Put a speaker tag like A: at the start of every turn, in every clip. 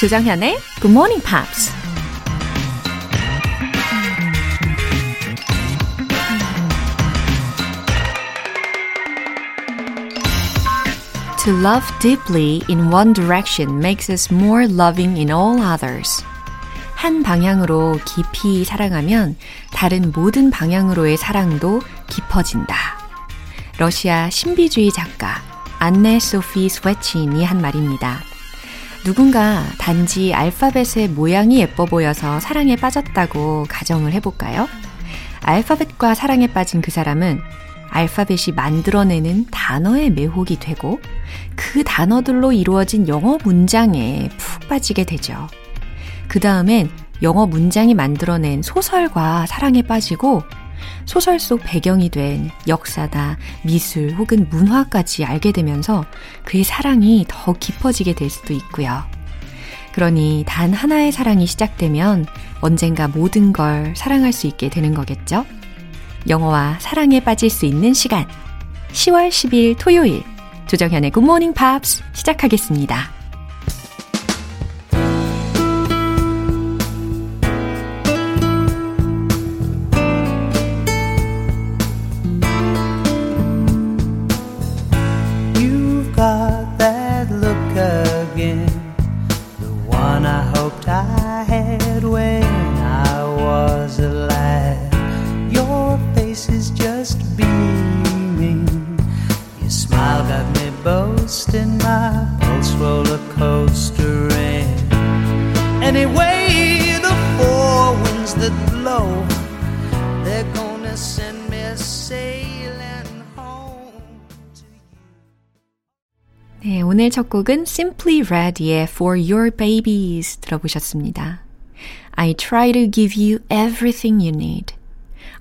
A: 조정현의 Good Morning Pops. To love deeply in one direction makes us more loving in all others. 한 방향으로 깊이 사랑하면 다른 모든 방향으로의 사랑도 깊어진다. 러시아 신비주의 작가 안네 소피 스웨친이 한 말입니다. 누군가 단지 알파벳의 모양이 예뻐 보여서 사랑에 빠졌다고 가정을 해볼까요? 알파벳과 사랑에 빠진 그 사람은 알파벳이 만들어내는 단어의 매혹이 되고 그 단어들로 이루어진 영어 문장에 푹 빠지게 되죠. 그 다음엔 영어 문장이 만들어낸 소설과 사랑에 빠지고 소설 속 배경이 된 역사다, 미술 혹은 문화까지 알게 되면서 그의 사랑이 더 깊어지게 될 수도 있고요. 그러니 단 하나의 사랑이 시작되면 언젠가 모든 걸 사랑할 수 있게 되는 거겠죠? 영어와 사랑에 빠질 수 있는 시간. 10월 10일 토요일. 조정현의 Morning Pops 시작하겠습니다. 곡은 Simply Red의 For Your Babies 들어보셨습니다. I try to give you everything you need.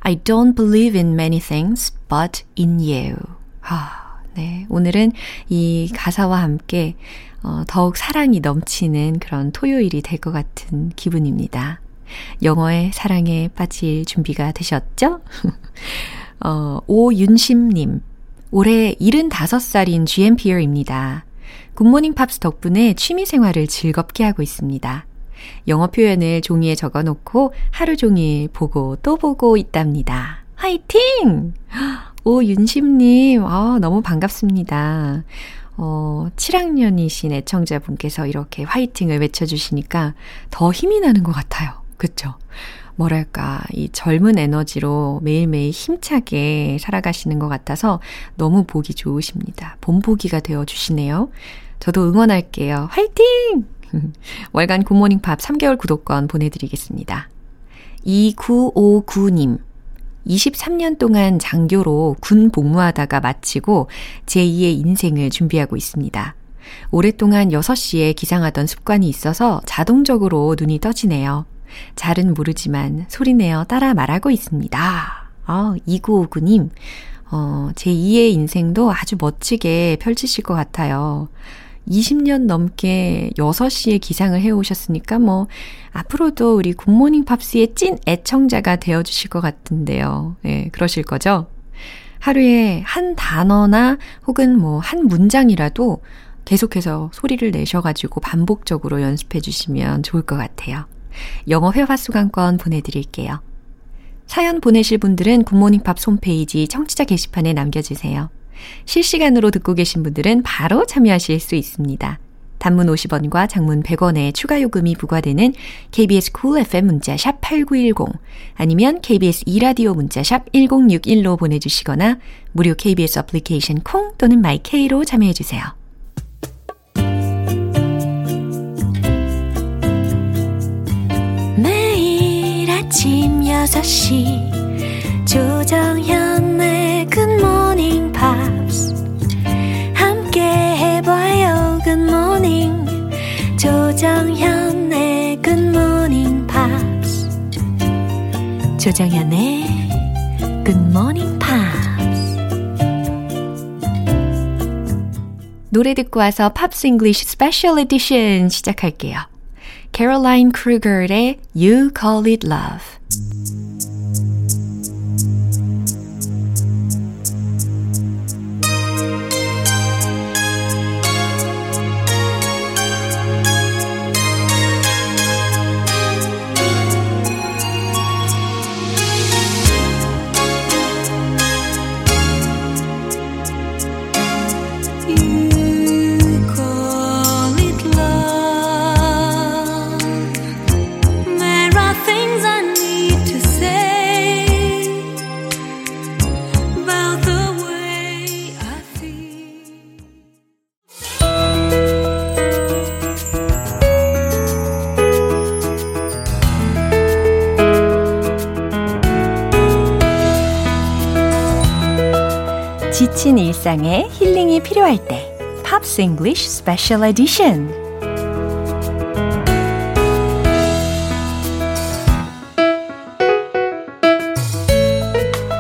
A: I don't believe in many things, but in you. 아, 네. 오늘은 이 가사와 함께 어, 더욱 사랑이 넘치는 그런 토요일이 될 것 같은 기분입니다. 영어의 사랑에 빠질 준비가 되셨죠? 어, 오윤심님. 올해 75살인 GMPer입니다. 굿모닝 팝스 덕분에 취미 생활을 즐겁게 하고 있습니다. 영어 표현을 종이에 적어 놓고 하루 종일 보고 또 보고 있답니다. 화이팅! 오, 윤심님, 아, 너무 반갑습니다. 어, 7학년이신 애청자분께서 이렇게 화이팅을 외쳐주시니까 더 힘이 나는 것 같아요. 그쵸? 뭐랄까, 이 젊은 에너지로 매일매일 힘차게 살아가시는 것 같아서 너무 보기 좋으십니다. 본보기가 되어 주시네요. 저도 응원할게요. 화이팅! 월간 굿모닝 팝 3개월 구독권 보내드리겠습니다. 2959님. 23년 동안 장교로 군 복무하다가 마치고 제2의 인생을 준비하고 있습니다. 오랫동안 6시에 기상하던 습관이 있어서 자동적으로 눈이 떠지네요. 잘은 모르지만 소리내어 따라 말하고 있습니다. 아, 2959님, 어, 제 2의 인생도 아주 멋지게 펼치실 것 같아요. 20년 넘게 6시에 기상을 해오셨으니까 뭐, 앞으로도 우리 굿모닝 팝스의 찐 애청자가 되어주실 것 같은데요. 예, 네, 그러실 거죠? 하루에 한 단어나 혹은 뭐 한 문장이라도 계속해서 소리를 내셔가지고 반복적으로 연습해 주시면 좋을 것 같아요. 영어 회화 수강권 보내드릴게요. 사연 보내실 분들은 굿모닝 팝스 홈페이지 청취자 게시판에 남겨주세요. 실시간으로 듣고 계신 분들은 바로 참여하실 수 있습니다. 단문 50원과 장문 100원의 추가 요금이 부과되는 KBS Cool FM 문자 샵 8910 아니면 KBS 2라디오 문자 샵 1061로 보내주시거나 무료 KBS 애플리케이션 콩 또는 마이케이로 참여해 주세요. 아침 6시 조정현의 굿모닝 팝스 함께 해봐요 굿모닝 조정현의 굿모닝 팝스 조정현의 굿모닝 팝스 노래 듣고 와서 Pops English Special Edition 시작할게요. 캐롤라인 크루거의 You Call It Love 지친 일상에 힐링이 필요할 때 팝스 잉글리쉬 스페셜 에디션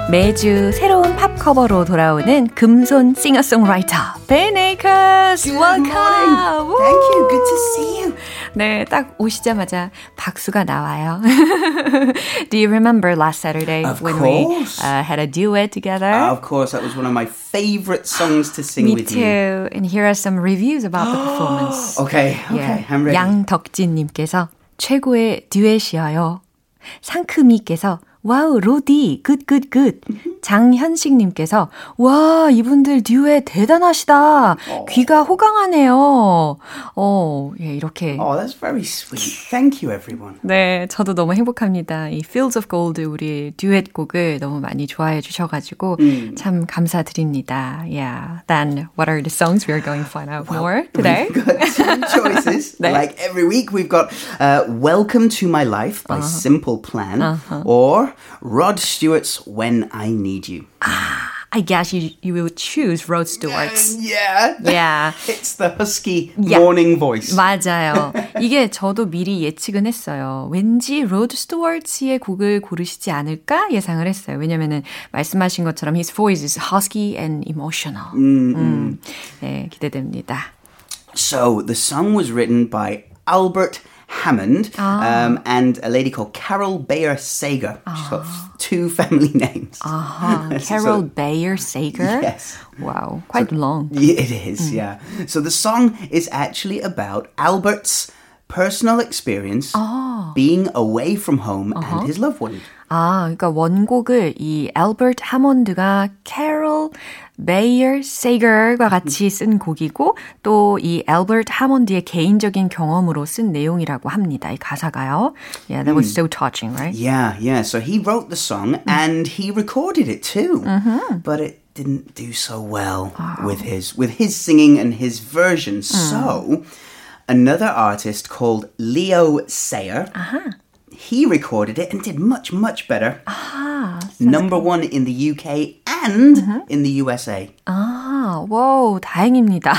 A: 매주 새로운 팝 커버로 돌아오는 금손 싱어송라이터 Ben Akers.
B: Welcome. Thank you. Good to see you.
A: 네, 딱 오시자마자 박수가 나와요. Do you remember last Saturday
B: Of
A: when
B: course.
A: we uh, had a duet together?
B: Uh, of course, that was one of my favorite songs to sing
A: Me
B: with
A: too.
B: you.
A: And here are some reviews about the performance.
B: Okay, okay, I'm ready.
A: 양덕진님께서 최고의 듀엣이어요. 상크미께서 와우 로디 굿 굿 굿 장현식님께서 와 이분들 듀엣 대단하시다 귀가 호강하네요. 어, 예 이렇게
B: Oh, that's very sweet. Thank you, everyone.
A: 네, 저도 너무 행복합니다. 이 Fields of Gold 우리 듀엣 곡을 너무 많이 좋아해 주셔가지고 참 감사드립니다. Yeah. Then what are the songs we are going to find out more today?
B: We've got two choices.
A: 네.
B: Like every week, we've got uh, Welcome to My Life by Simple Plan or Rod Stewart's When I Need You.
A: I guess you you will choose Rod Stewart's.
B: Yeah.
A: Yeah.
B: It's the husky
A: Yeah.
B: morning voice.
A: 맞아요. 이게 저도 미리 예측은 했어요. 왠지 로드 스튜어트의 곡을 고르시지 않을까 예상을 했어요. 왜냐면은 말씀하신 것처럼 his voice is husky and emotional. 음, 네, 기대됩니다.
B: So the song was written by Albert Hammond um, and a lady called Carol Bayer Sager. She's got f- two family names.
A: 아하, Carol Bayer Sager.
B: Yes.
A: Wow, quite long.
B: Yeah, it is, yeah. So the song is actually about Albert's personal experience being away from home and his loved one.
A: 아, 그러니까 원곡을 이 앨버트 하몬드가 캐롤 베이어 세이거와 같이 쓴 곡이고 또 이 앨버트 하몬드의 개인적인 경험으로 쓴 내용이라고 합니다. 이 가사가요. Yeah, that was so touching, right?
B: Yeah, yeah. So he wrote the song and he recorded it too. But it didn't do so well with his with his singing and his version. So another artist called Leo Sayer. He recorded it and did much, much better. Number one in the UK and in the USA.
A: 아, 와우, 다행입니다.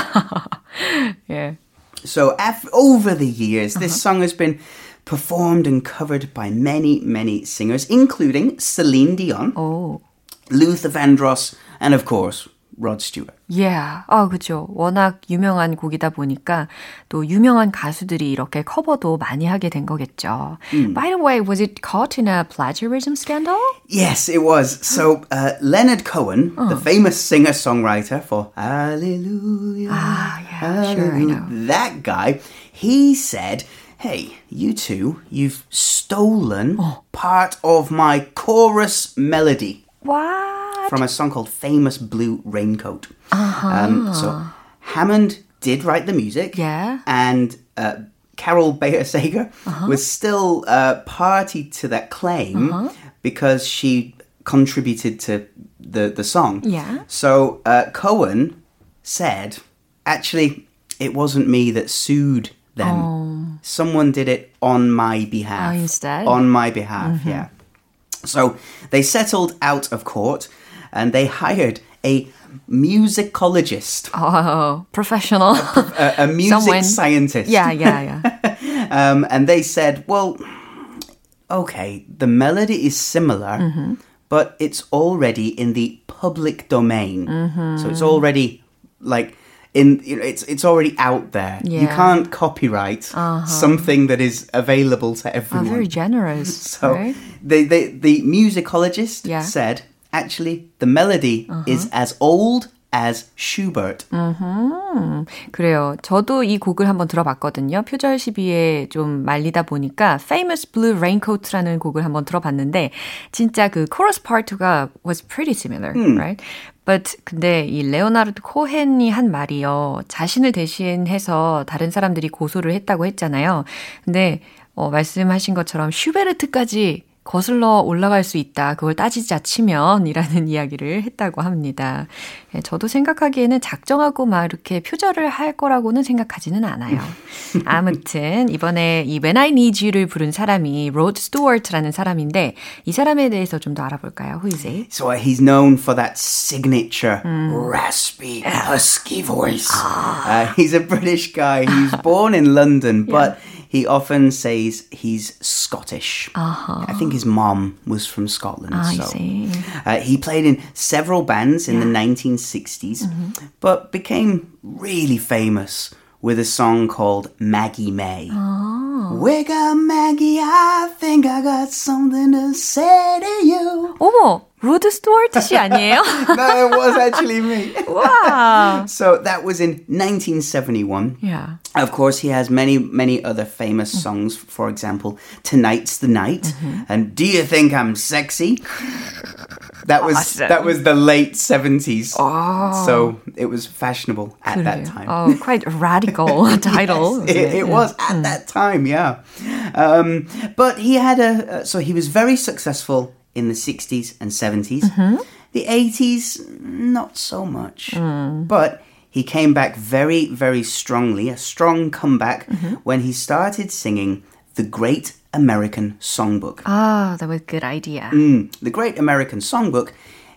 A: 예.
B: So af- over the years, this song has been performed and covered by many, many singers, including Celine Dion,
A: 오.
B: Luther Vandross, and of course, Rod Stewart.
A: Yeah. 아, 그죠. 워낙 유명한 곡이다 보니까 또 유명한 가수들이 이렇게 커버도 많이 하게 된 거겠죠. By the way, was it caught in a plagiarism scandal?
B: Yes, it was. So uh, Leonard Cohen, the famous singer-songwriter for Hallelujah,
A: Ah, yeah, sure, I know.
B: that guy, he said, "Hey, you two, you've stolen part of my chorus melody."
A: What?
B: from a song called Famous Blue Raincoat. Um, so Hammond did write the music.
A: Yeah.
B: And uh, Carol Bayer Sager was still uh, party to that claim because she contributed to the, the song.
A: Yeah.
B: So uh, Cohen said, actually, it wasn't me that sued them. Someone did it on my behalf.
A: Oh, instead?
B: On my behalf, yeah. So they settled out of court and they hired a musicologist,
A: Oh, professional.
B: a, a music
A: Someone-
B: scientist.
A: yeah, yeah, yeah.
B: Um, and they said, well, okay, the melody is similar,
A: Mm-hmm.
B: but it's already in the public domain.
A: Mm-hmm.
B: So it's already like in you know, it's it's already out there. You
A: Yeah. Uh-huh.
B: can't copyright something that is available to everyone.
A: Oh, very generous.
B: So
A: right?
B: they, they, the musicologist
A: Yeah. Uh-huh.
B: said, actually, the melody is as old as Schubert.
A: Mm. 그래요. 저도 이 곡을 한번 들어봤거든요. 표절 시비에 좀 말리다 보니까 Famous Blue Raincoat라는 곡을 한번 들어봤는데 진짜 그 chorus part가 was pretty similar, right? But 근데 이 레오나르드 코헨이 한 말이요. 자신을 대신해서 다른 사람들이 고소를 했다고 했잖아요. 근데 어, 말씀하신 것처럼 슈베르트까지 거슬러 올라갈 수 있다. 그걸 따지자 치면 이라는 이야기를 했다고 합니다. 예, 저도 생각하기에는 작정하고 막 이렇게 표절을 할 거라고는 생각하지는 않아요. 아무튼 이번에 이 When I Need You를 부른 사람이 로드 스튜어트라는 사람인데 이 사람에 대해서 좀 더 알아볼까요? Who is he?
B: So he's known for that signature raspy, husky voice. Uh, he's a British guy. He's born in London, but he often says he's Scottish. I think his mom was from Scotland.
A: I
B: so.
A: see.
B: Uh, he played in several bands in the 1960s, but became really famous with a song called Maggie May. Wake up, Maggie, I think I got something to say to you.
A: 어머, 로드 스튜어트 씨 아니에요?
B: no, it was actually me.
A: 와.
B: So that was in 1971.
A: Yeah.
B: Of course, he has many, many other famous songs. For example, "Tonight's the Night" and "Do You Think I'm Sexy?" That was
A: Awesome.
B: that was the late 70s. So it was fashionable at that
A: 그래요.
B: time.
A: Oh, quite radical title.
B: Yes, it, it was at that time, yeah. Um, but he had a, uh, so he was very successful in the 60s and 70s. The 80s, not so much. But he came back very, very strongly, a strong comeback when he started singing the Great American Songbook.
A: Ah, that was a good idea.
B: Mm, the Great American Songbook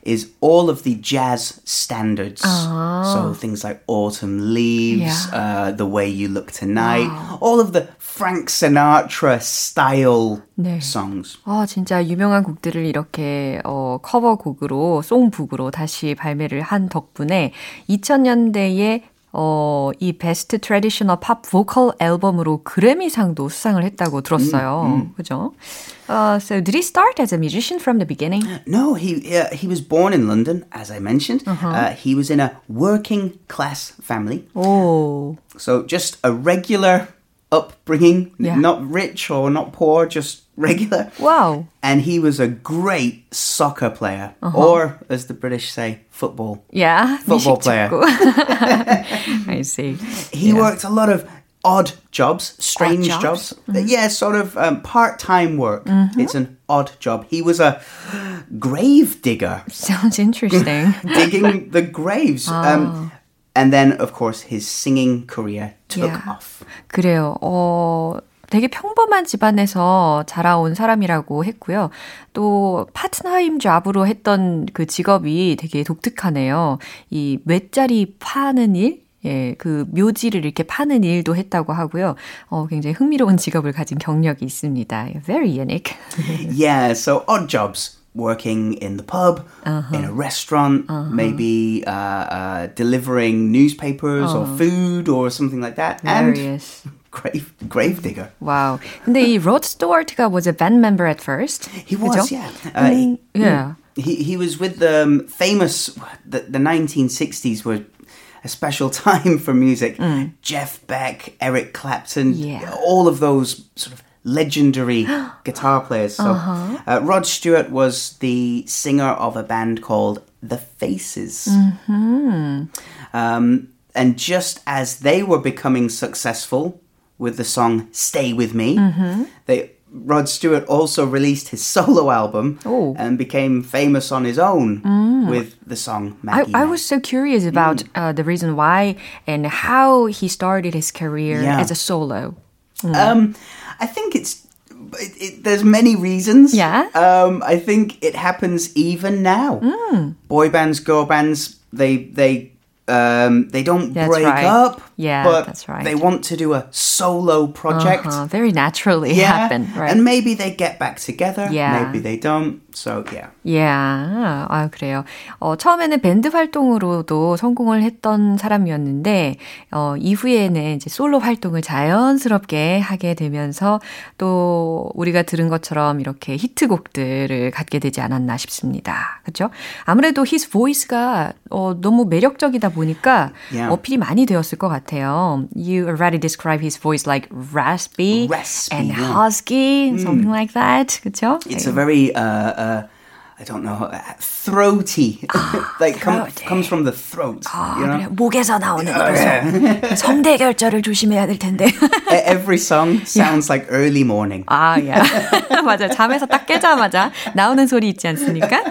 B: is all of the jazz standards. So things like Autumn Leaves,
A: Yeah.
B: uh, The Way You Look Tonight, all of the Frank Sinatra style
A: 네.
B: songs.
A: 아, 진짜 유명한 곡들을 이렇게 어, 커버곡으로 송북으로 다시 발매를 한 덕분에 2000년대에 어, 이 베스트 트래디셔널 팝 보컬 앨범으로 그래미상도 수상을 했다고 들었어요. 그죠? Uh, so did he start as a musician from the beginning?
B: No, he uh, he was born in London, as I mentioned. uh he was in a working class family,
A: 오.
B: so just a regular upbringing,
A: yeah.
B: not rich or not poor, just regular.
A: Wow.
B: And he was a great soccer player, uh-huh. or as the British say, football.
A: Yeah.
B: Football player.
A: I see.
B: He yeah. worked a lot of odd jobs, strange
A: odd jobs.
B: jobs. Mm-hmm. Yeah, sort of um, part time work. Mm-hmm. It's an odd job. He was a grave digger.
A: Sounds interesting.
B: Digging the graves.
A: Um, oh.
B: Um, and then, of course, his singing career took
A: Yeah.
B: off.
A: 그래요. 어, 되게 평범한 집안에서 자라온 사람이라고 했고요. 또 파트나임 잡으로 했던 그 직업이 되게 독특하네요. 이 외짜리 파는 일? 예, 그 묘지를 이렇게 파는 일도 했다고 하고요. 어, 굉장히 흥미로운 직업을 가진 경력이 있습니다. Very unique.
B: yeah, so odd jobs. Working in the pub, in a restaurant, maybe uh, uh, delivering newspapers or food or something like that. And
A: Various.
B: grave, grave digger.
A: 와우. 근데 이 로드 스튜어트가 was a band member at first.
B: He was,
A: 그죠?
B: yeah. Uh, he-
A: yeah.
B: He he was with the um, famous the, the 1960s were a special time for music. Jeff Beck, Eric Clapton,
A: Yeah.
B: all of those sort of legendary guitar players. So uh, Rod Stewart was the singer of a band called The Faces. Um, and just as they were becoming successful with the song "Stay with Me," they Rod Stewart also released his solo album
A: Oh.
B: and became famous on his own with the song
A: I,
B: Maggie.
A: I
B: May.
A: was so curious about uh, the reason why and how he started his career
B: Yeah.
A: as a solo.
B: Um, I think it's. It, it, there's many reasons.
A: Yeah?
B: Um, I think it happens even now.
A: Mm.
B: Boy bands, girl bands, they they um, they don't
A: That's
B: break
A: right.
B: up.
A: Yeah,
B: but
A: that's right.
B: They want to do a solo project.
A: Uh-huh, very naturally
B: Yeah,
A: happen, right?
B: and maybe they get back together.
A: Yeah.
B: Maybe they don't. So yeah.
A: Yeah. 아, 그래요. 어, 처음에는 밴드 활동으로도 성공을 했던 사람이었는데, 어, 이후에는 이제 솔로 활동을 자연스럽게 하게 되면서 또 우리가 들은 것처럼 이렇게 히트곡들을 갖게 되지 않았나 싶습니다. 그죠? 아무래도 his voice가 어, 너무 매력적이다 보니까
B: Yeah.
A: 어필이 많이 되었을 것 같아요. You already described his voice like raspy,
B: Raspy,
A: and
B: yeah.
A: husky, something like that. 그죠?
B: It's a very uh, uh, I don't know, throaty.
A: 아,
B: like come, comes from the throat.
A: 아,
B: you know?
A: 그래. 목에서 나오는
B: 아,
A: 거라서 성대 결절을 조심해야 될 텐데.
B: E- Every song sounds like early morning.
A: 아, 야. 맞아. 잠에서 딱 깨자마자 나오는 소리 있지 않습니까?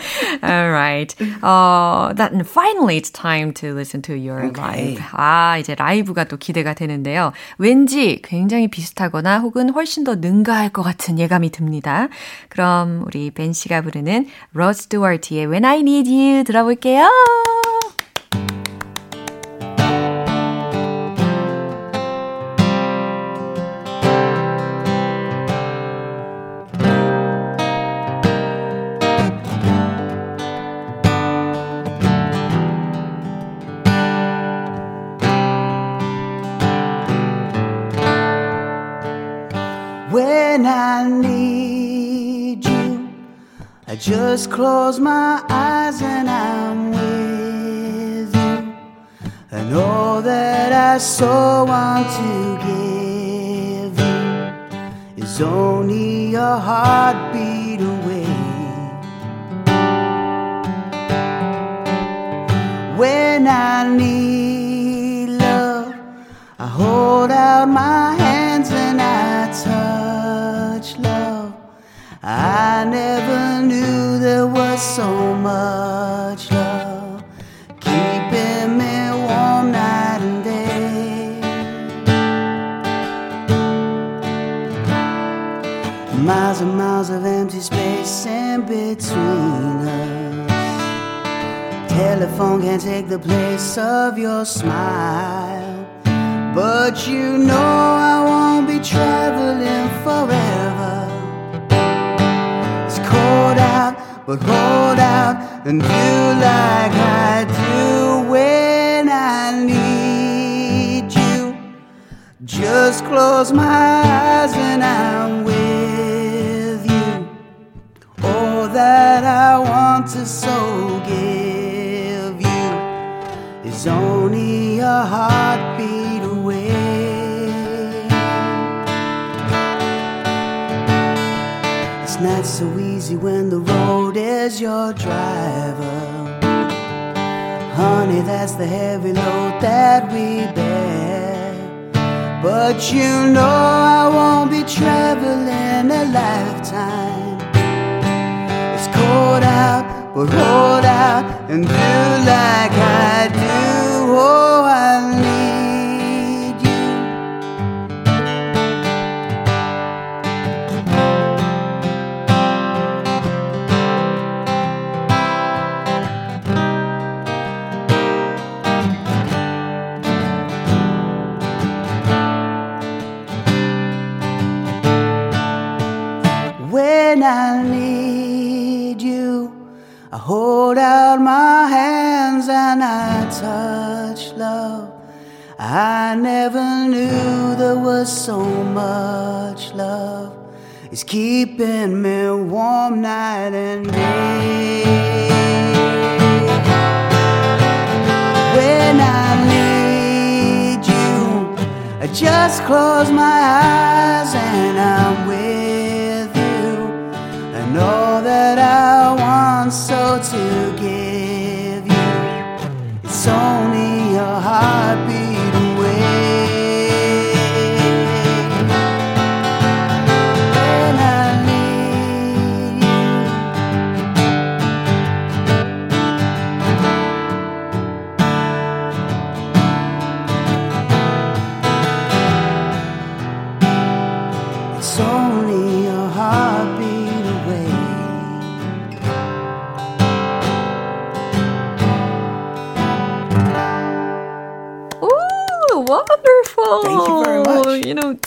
A: Alright. Uh, that, and finally, it's time to listen to your
B: Okay.
A: live. 아, 이제 라이브가 또 기대가 되는데요. 왠지 굉장히 비슷하거나 혹은 훨씬 더 능가할 것 같은 예감이 듭니다. 그럼 우리 벤 씨가 부르는 로드 스튜어트의 When I Need You 들어볼게요.
B: Just close my eyes and I'm with you. And all that I so want to give you is only a heartbeat away. When I need love, I hold out my hands and I touch love. I never so much love keeping me warm night and day. Miles and miles of empty space in between us. Telephone can't take the place of your smile. But you know I won't be traveling forever. But hold out and do like I do when I need you. Just close my eyes and I'm with you. All that I want to so give you is only a heartbeat not so easy when the road is your driver. Honey, that's the heavy load that we bear. But you know I won't be traveling a lifetime. It's cold out, but hold out and do like I do. Oh, I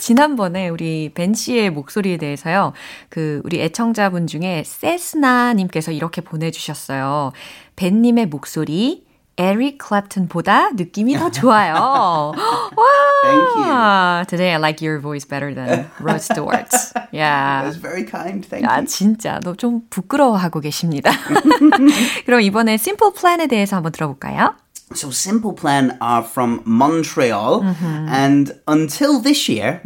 A: 지난번에 우리 벤 씨의 목소리에 대해서요. 그 우리 애청자분 중에 세스나 님께서 이렇게 보내 주셨어요. 벤 님의 목소리 에릭 클랩튼보다 느낌이 더 좋아요.
B: Thank
A: 와! Today I like your voice better than Rod Stewart's. Yeah.
B: That's very kind. Thank
A: 아,
B: you.
A: 진짜 너 좀 부끄러워하고 계십니다. 그럼 이번에 Simple Plan에 대해서 한번 들어볼까요?
B: So Simple Plan are from Montreal, and until this year,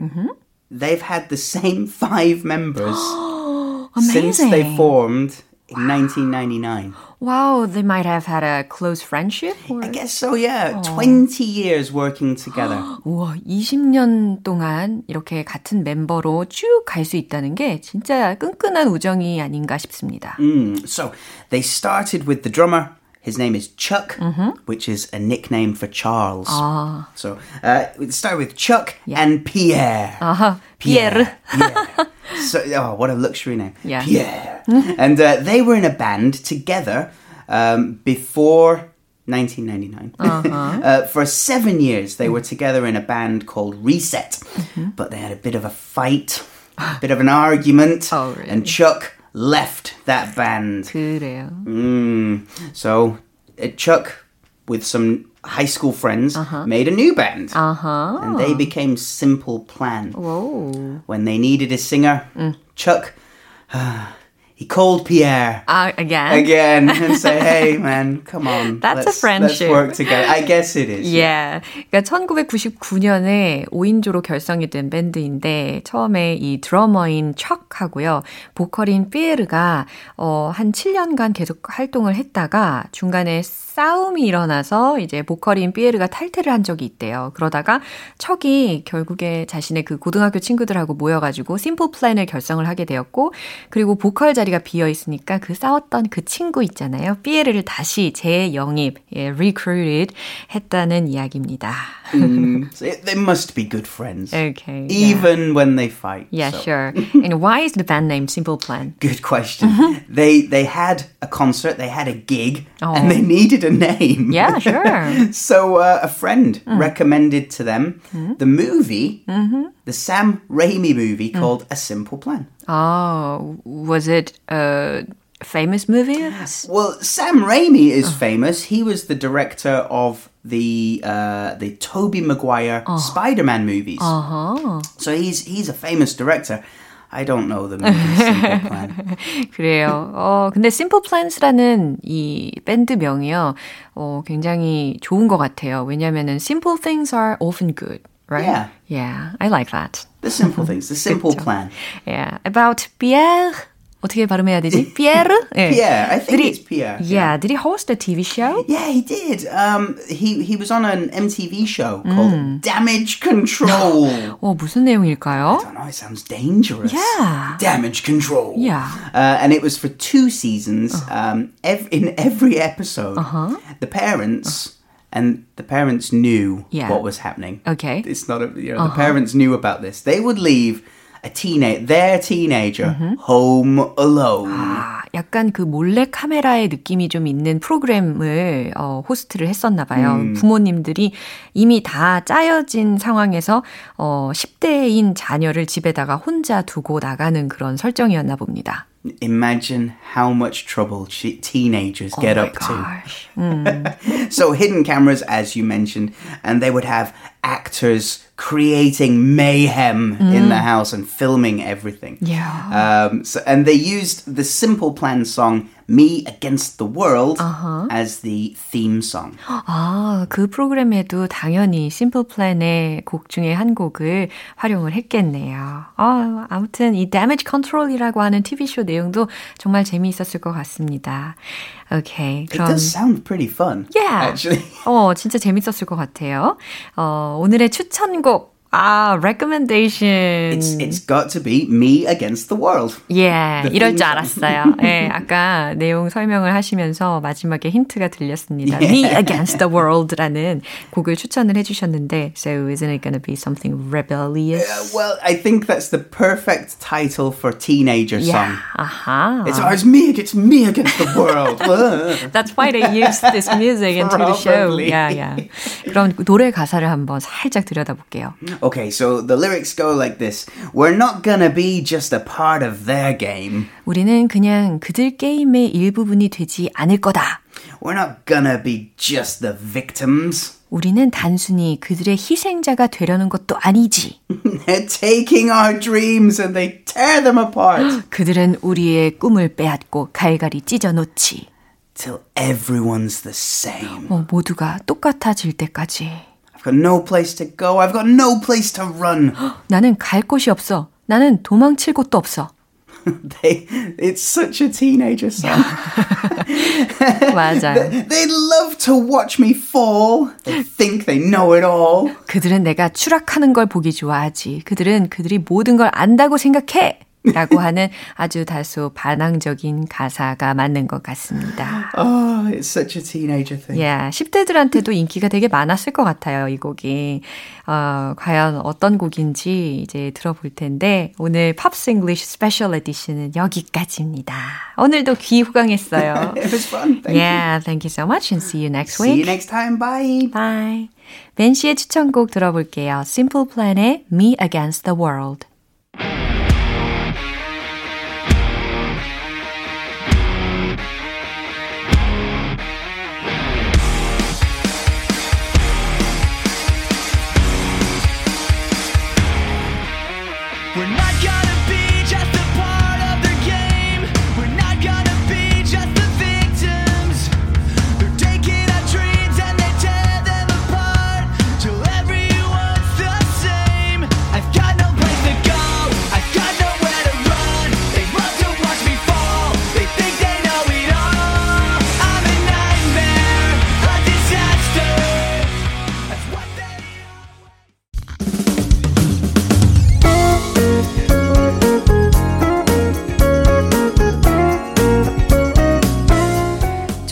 B: they've had the same five members since they
A: Amazing.
B: formed in 1999.
A: Wow, they might have had a close friendship. Or...
B: I guess so, yeah. 20 years working together.
A: 우와, 20년 동안 이렇게 같은 멤버로 쭉 갈 수 있다는 게 진짜 끈끈한 우정이 아닌가 싶습니다.
B: Mm, so they started with the drummer. his name is Chuck, mm-hmm. which is a nickname for Charles.
A: Ah.
B: So uh, we start with Chuck
A: yeah.
B: and Pierre.
A: Uh-huh. Pierre. Pierre.
B: Pierre. so, oh, what a luxury name.
A: Yeah.
B: Pierre. and uh, they were in a band together um, before 1999. Uh-huh. uh, for seven years, they were together in a band called Reset, mm-hmm. but they had a bit of a fight, a bit of an argument,
A: oh, really?
B: and Chuck left that band.
A: 그래요.
B: Mm. So uh, Chuck, with some high school friends, made a new band.
A: 아하.
B: And they became Simple Plan.
A: 오.
B: When they needed a singer, Chuck, he called Pierre
A: 아, again.
B: again and said, "Hey, man, come on,
A: That's a friendship.
B: Let's work together." I guess it is.
A: Yeah. 그러니까 1999년에 5인조로 결성이 된 밴드인데 처음에 이 드러머인 척하고요. 보컬인 피에르가 어, 한 7년간 계속 활동을 했다가 중간에 싸움이 일어나서 이제 보컬인 피에르가 탈퇴를 한 적이 있대요. 그러다가 척이 결국에 자신의 그 고등학교 친구들하고 모여가지고 심플 플랜을 결성을 하게 되었고 그리고 보컬 자리 가 비어 있으니까 그 싸웠던 그 친구 있잖아요. 피에르를 다시 재영입, 예, recruited 했다는 이야기입니다.
B: Mm, so they must be good friends,
A: Okay. yeah.
B: even when they fight.
A: Yeah,
B: so.
A: sure. and why is the band name Simple Plan?
B: Good question. they they had a concert, they had a gig,
A: Oh.
B: and they needed a name.
A: Yeah, sure.
B: So uh, a friend recommended to them the movie, the Sam Raimi movie called A Simple Plan.
A: Oh, was it a famous movie?
B: Well, Sam Raimi is famous. He was the director of the uh, the Tobey Maguire Spider-Man movies.
A: Uh-huh.
B: So he's he's a famous director. I don't know the movie Simple Plan.
A: 그래요. 어, 근데 Simple Plans라는 이 밴드 명이요. 어, 굉장히 좋은 것 같아요. 왜냐면은 simple things are often good, right?
B: Yeah.
A: Yeah, I like that.
B: The simple things, the simple plan.
A: Yeah. About Pierre. 어떻게 발음해야 되지? Pierre? 예.
B: Pierre, I think
A: Did he-
B: it's Pierre.
A: Yeah, did he host a TV show?
B: Yeah, he did. Um, he he was on an MTV show called Damage Control.
A: 어, 무슨 내용일까요?
B: I don't know. It sounds dangerous.
A: Yeah.
B: Damage Control.
A: Yeah.
B: Uh, and it was for two seasons. Um, ev- in every episode, the parents And the parents knew
A: Yeah.
B: what was happening.
A: Okay.
B: It's not a, you know, the parents knew about this. They would leave a teenage their teenager home alone.
A: 아, 약간 그 몰래 카메라의 느낌이 좀 있는 프로그램을 어, 호스트를 했었나 봐요. 부모님들이 이미 다 짜여진 상황에서 어, 10대인 자녀를 집에다가 혼자 두고 나가는 그런 설정이었나 봅니다.
B: Imagine how much trouble che- teenagers get
A: oh my
B: up to.
A: gosh.
B: So hidden cameras, as you mentioned, and they would have actors creating mayhem in the house and filming everything.
A: Yeah.
B: Um, so, and they used the Simple Plan song "Me Against the World" as the theme song.
A: 아, 그 프로그램에도 당연히 심플 플랜의 곡 중에 한 곡을 활용을 했겠네요. 아, 아무튼 이 Damage Control이라고 하는 TV쇼 내용도 정말 재미있었을 것 같습니다.
B: It
A: 그럼
B: does sound pretty fun.
A: Yeah.
B: actually.
A: 어, 진짜 재밌었을 것 같아요. 어, 오늘의 추천곡 아, recommendation.
B: It's it's got to be "Me Against the World."
A: 예,
B: The
A: 이럴
B: theme
A: 줄
B: song.
A: 알았어요. 예, 아까 내용 설명을 하시면서 마지막에 힌트가 들렸습니다. Me Against the World라는 곡을 추천을 해주셨는데, so isn't it going to be something rebellious?
B: Uh, well, I think that's the perfect title for teenager
A: yeah,
B: song.
A: 아하.
B: It's, oh, it's me, it's me against the world. Uh.
A: That's why they used this music into the show.
B: Probably.
A: Yeah, yeah. 그럼 노래 가사를 한번 살짝 들여다볼게요.
B: Okay, so the lyrics go like this We're not gonna be just a part of their game.
A: 우리는 그냥 그들 게임의 일부분이 되지 않을 거다.
B: We're not gonna be just the victims.
A: 우리는 단순히 그들의 희생자가 되려는 것도 아니지.
B: They're taking our dreams and they tear them apart
A: 그들은 우리의 꿈을 빼앗고 갈갈이 찢어놓지.
B: till everyone's the same.
A: 어, 모두가 똑같아질 때까지.
B: I've got no place to go. I've got no place to run.
A: 나는 갈 곳이 없어. 나는 도망칠 곳도 없어.
B: they it's such a teenager song.
A: 맞아요.
B: They love to watch me fall. They think they know it all.
A: 그들은 내가 추락하는 걸 보기 좋아하지. 그들은 그들이 모든 걸 안다고 생각해. 라고 하는 아주 다소 반항적인 가사가 맞는 것 같습니다.
B: Oh, it's such a teenager thing.
A: Yeah, 10대들한테도 인기가 되게 많았을 것 같아요, 이 곡이. 어, 과연 어떤 곡인지 이제 들어볼 텐데, 오늘 Pops English special edition은 여기까지입니다. 오늘도 귀 호강했어요.
B: It was fun. Thank
A: yeah, thank you so much and see you next
B: you. See
A: week.
B: you next time. Bye.
A: Bye. 벤 씨의 추천곡 들어볼게요. Simple Plan의 Me Against the World.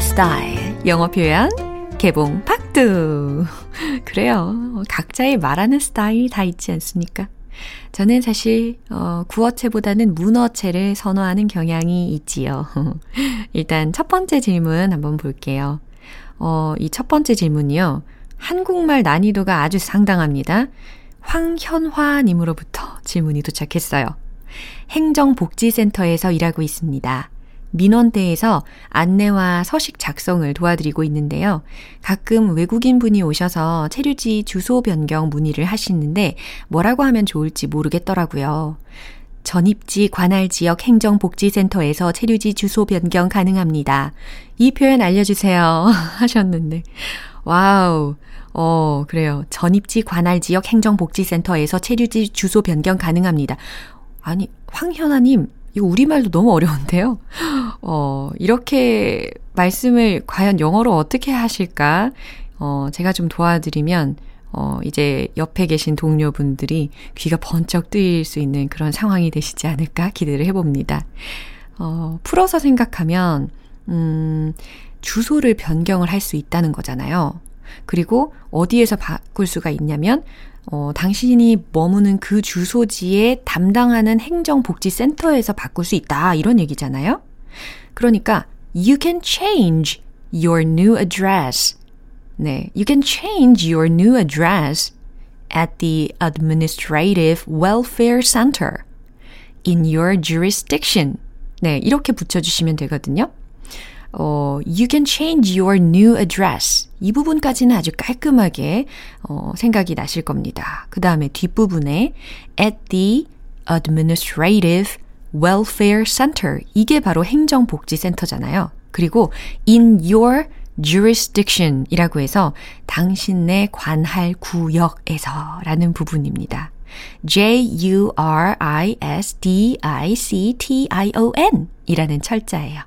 A: 스타일 영어 표현 개봉 박두 그래요 각자의 말하는 스타일이 다 있지 않습니까? 저는 사실 어, 구어체보다는 문어체를 선호하는 경향이 있지요. 일단 첫 번째 질문 한번 볼게요. 어, 이 첫 번째 질문이요. 한국말 난이도가 아주 상당합니다. 황현화님으로부터 질문이 도착했어요. 행정복지센터에서 일하고 있습니다. 민원대에서 안내와 서식 작성을 도와드리고 있는데요. 가끔 외국인 분이 오셔서 체류지 주소 변경 문의를 하시는데 뭐라고 하면 좋을지 모르겠더라고요. 전입지 관할 지역 행정복지센터에서 체류지 주소 변경 가능합니다. 이 표현 알려주세요. 하셨는데. wow. 어, 그래요. 전입지 관할 지역 행정복지센터에서 체류지 주소 변경 가능합니다. 아니, 황현아님, 이거 우리말도 너무 어려운데요. 어, 이렇게 말씀을 과연 영어로 어떻게 하실까? 어, 제가 좀 도와드리면, 어, 이제 옆에 계신 동료분들이 귀가 번쩍 뜨일 수 있는 그런 상황이 되시지 않을까 기대를 해봅니다. 어, 풀어서 생각하면, 음, 주소를 변경을 할 수 있다는 거잖아요. 그리고 어디에서 바꿀 수가 있냐면, 어, 당신이 머무는 그 주소지에 담당하는 행정복지센터에서 바꿀 수 있다. 이런 얘기잖아요. 그러니까, you can change your new address. 네, you can change your new address at the Administrative Welfare Center in your jurisdiction. 네, 이렇게 붙여 주시면 되거든요. 어, you can change your new address. 이 부분까지는 아주 깔끔하게 어, 생각이 나실 겁니다. 그 다음에 뒷부분에 at the administrative welfare center. 이게 바로 행정복지센터잖아요. 그리고 in your jurisdiction 이라고 해서 당신의 관할 구역에서 라는 부분입니다. J-U-R-I-S-D-I-C-T-I-O-N 이라는 철자예요.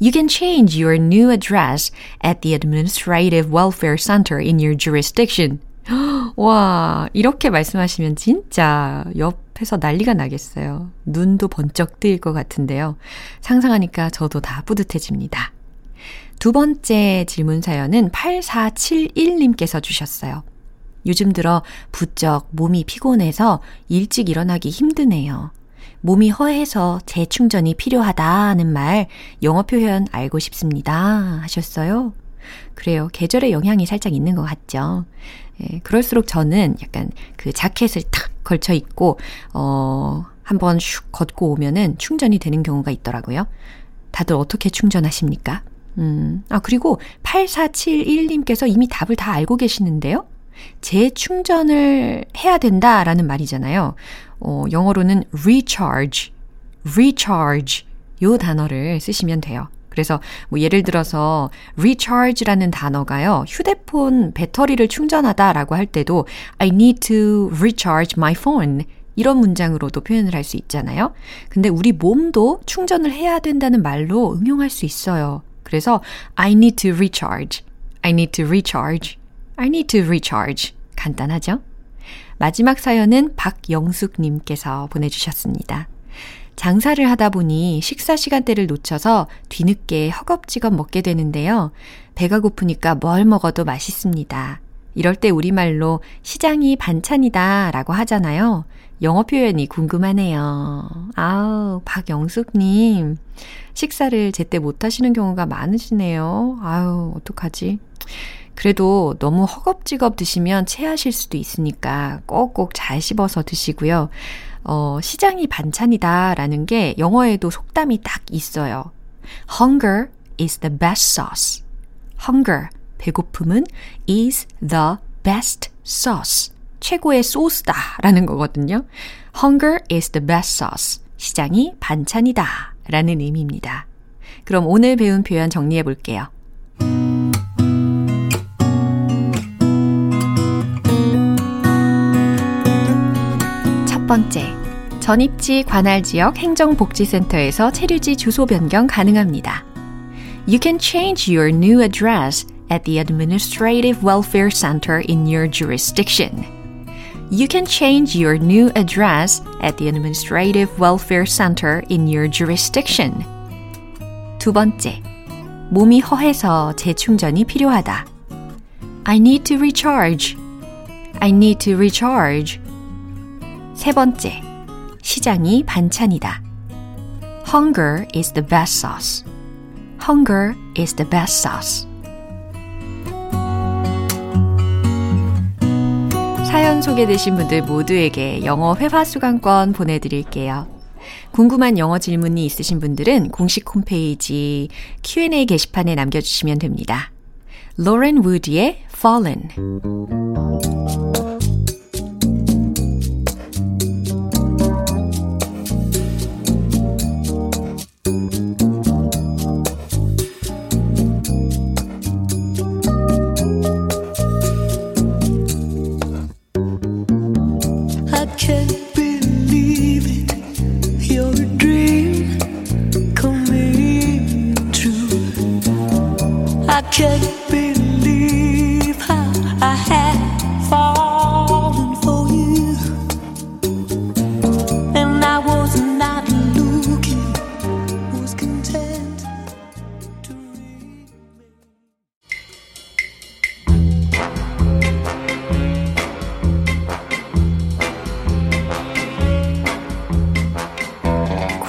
A: You can change your new address at the Administrative Welfare Center in your jurisdiction. 와, 이렇게 말씀하시면 진짜 옆에서 난리가 나겠어요. 눈도 번쩍 뜨일 것 같은데요. 상상하니까 저도 다 뿌듯해집니다. 두 번째 질문 사연은 8471님께서 주셨어요. 요즘 들어 부쩍 몸이 피곤해서 일찍 일어나기 힘드네요. 몸이 허해서 재충전이 필요하다는 말 영어 표현 알고 싶습니다. 하셨어요. 그래요. 계절의 영향이 살짝 있는 것 같죠. 예, 그럴수록 저는 약간 그 자켓을 탁 걸쳐 입고, 어, 한번 슉 걷고 오면은 충전이 되는 경우가 있더라고요. 다들 어떻게 충전하십니까? 음, 아, 그리고 8471님께서 이미 답을 다 알고 계시는데요? 재충전을 해야 된다라는 말이잖아요. 어, 영어로는 recharge, recharge 요 단어를 쓰시면 돼요. 그래서 뭐 예를 들어서 recharge라는 단어가요. 휴대폰 배터리를 충전하다라고 할 때도 I need to recharge my phone 이런 문장으로도 표현을 할 수 있잖아요. 근데 우리 몸도 충전을 해야 된다는 말로 응용할 수 있어요. 그래서 I need to recharge. I need to recharge. I need to recharge. 간단하죠? 마지막 사연은 박영숙님께서 보내주셨습니다. 장사를 하다 보니 식사 시간대를 놓쳐서 뒤늦게 허겁지겁 먹게 되는데요. 배가 고프니까 뭘 먹어도 맛있습니다. 이럴 때 우리말로 시장이 반찬이다 라고 하잖아요. 영어 표현이 궁금하네요. 아우, 박영숙님. 식사를 제때 못 하시는 경우가 많으시네요. 아우, 어떡하지? 그래도 너무 허겁지겁 드시면 체하실 수도 있으니까 꼭꼭 잘 씹어서 드시고요. 어, 시장이 반찬이다 라는 게 영어에도 속담이 딱 있어요. Hunger is the best sauce. Hunger, 배고픔은 is the best sauce. 최고의 소스다 라는 거거든요. Hunger is the best sauce. 시장이 반찬이다 라는 의미입니다. 그럼 오늘 배운 표현 정리해 볼게요. 번째, 전입지 관할 지역 행정복지센터에서 체류지 주소 변경 가능합니다. You can change your new address at the Administrative Welfare Center in your jurisdiction. You can change your new address at the Administrative Welfare Center in your jurisdiction. 두 번째, 몸이 허해서 재충전이 필요하다. I need to recharge. I need to recharge. 세 번째, 시장이 반찬이다. Hunger is the best sauce. Hunger is the best sauce. 사연 소개되신 분들 모두에게 영어 회화 수강권 보내드릴게요. 궁금한 영어 질문이 있으신 분들은 공식 홈페이지 Q&A 게시판에 남겨주시면 됩니다. 로렌 우드의 Fallen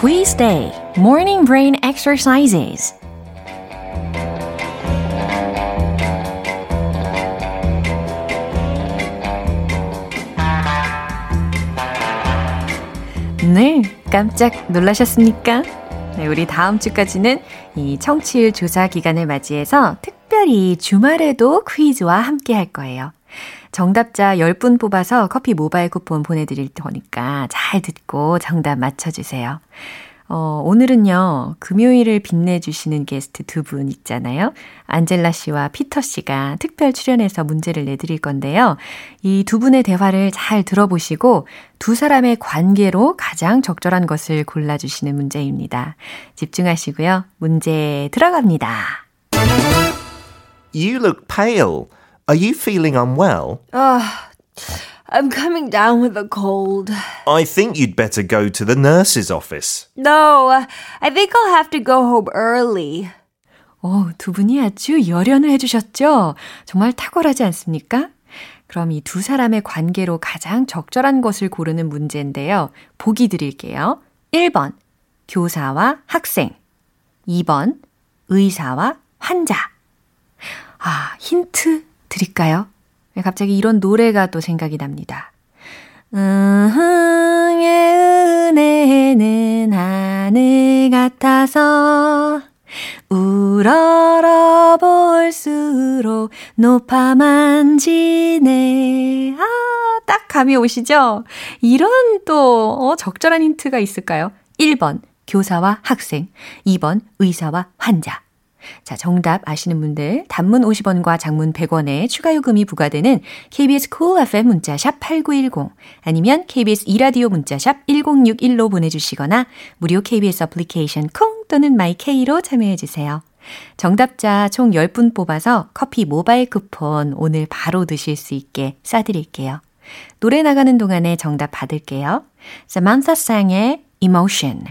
A: Quiz Day Morning Brain Exercises 네, 깜짝 놀라셨습니까? 네, 우리 다음 주까지는 이 청취율 조사 기간을 맞이해서 특별히 주말에도 퀴즈와 함께 할 거예요. 정답자 10분 뽑아서 커피 모바일 쿠폰 보내드릴 거니까 잘 듣고 정답 맞춰주세요. 어, 오늘은요, 금요일을 빛내주시는 게스트 두 분 있잖아요. 안젤라 씨와 피터 씨가 특별 출연해서 문제를 내드릴 건데요. 이 두 분의 대화를 잘 들어보시고 두 사람의 관계로 가장 적절한 것을 골라주시는 문제입니다. 집중하시고요. 문제 들어갑니다.
C: You look pale. Are you feeling unwell?
D: I'm coming down with a cold.
C: I think you'd better go to the nurse's office.
D: No, uh, I think I'll have to go home early.
A: 어, 두 분이 아주 열연을 해주셨죠? 정말 탁월하지 않습니까? 그럼 이 두 사람의 관계로 가장 적절한 것을 고르는 문제인데요. 보기 드릴게요. 1번, 교사와 학생. 2번, 의사와 환자. 아, 힌트 드릴까요? 갑자기 이런 노래가 또 생각이 납니다. 은흥의 은혜는 하늘 같아서 우러러 볼수록 높아만 지네. 아, 딱 감이 오시죠? 이런 또, 어, 적절한 힌트가 있을까요? 1번, 교사와 학생. 2번, 의사와 환자. 자, 정답 아시는 분들 단문 50원과 장문 100원에 추가 요금이 부과되는 KBS cool FM 문자 샵 8910 아니면 KBS 2라디오 문자 샵 1061로 보내 주시거나 무료 KBS 애플리케이션 콩 또는 my K로 참여해 주세요. 정답자 총 10분 뽑아서 커피 모바일 쿠폰 오늘 바로 드실 수 있게 쏴드릴게요. 노래 나가는 동안에 정답 받을게요. Samantha Sang의 Emotion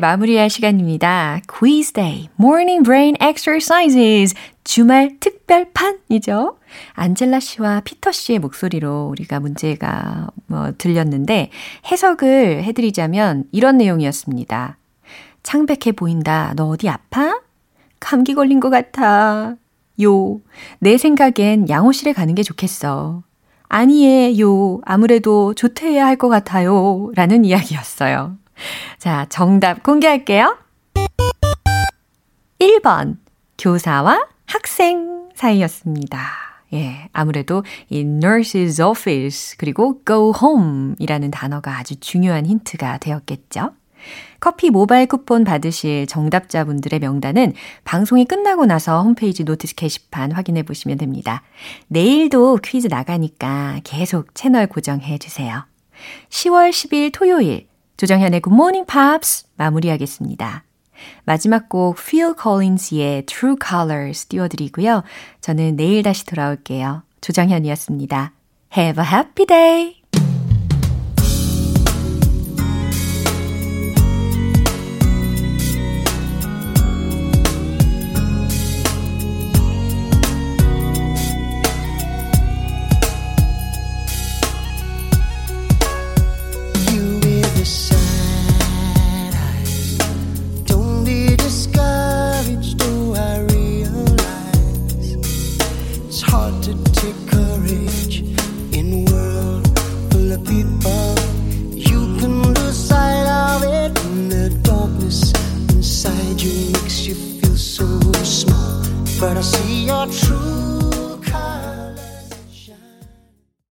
A: 마무리할 시간입니다. Quiz Day, Morning Brain Exercises, 주말 특별판이죠. 안젤라 씨와 피터 씨의 목소리로 우리가 문제가 뭐 들렸는데 해석을 해드리자면 이런 내용이었습니다. 창백해 보인다. 너 어디 아파? 감기 걸린 것 같아. 요. 내 생각엔 양호실에 가는 게 좋겠어. 아니에요. 아무래도 조퇴해야 할 것 같아요. 라는 이야기였어요. 자, 정답 공개할게요. 1번, 교사와 학생 사이였습니다. 예, 아무래도 이 nurse's office 그리고 go home 이라는 단어가 아주 중요한 힌트가 되었겠죠. 커피 모바일 쿠폰 받으실 정답자분들의 명단은 방송이 끝나고 나서 홈페이지 notice 게시판 확인해 보시면 됩니다. 내일도 퀴즈 나가니까 계속 채널 고정해 주세요. 10월 10일 토요일 조정현의 Good Morning Pops 마무리하겠습니다. 마지막 곡 Phil Collins의 True Colors 띄워드리고요. 저는 내일 다시 돌아올게요. 조정현이었습니다. Have a happy day!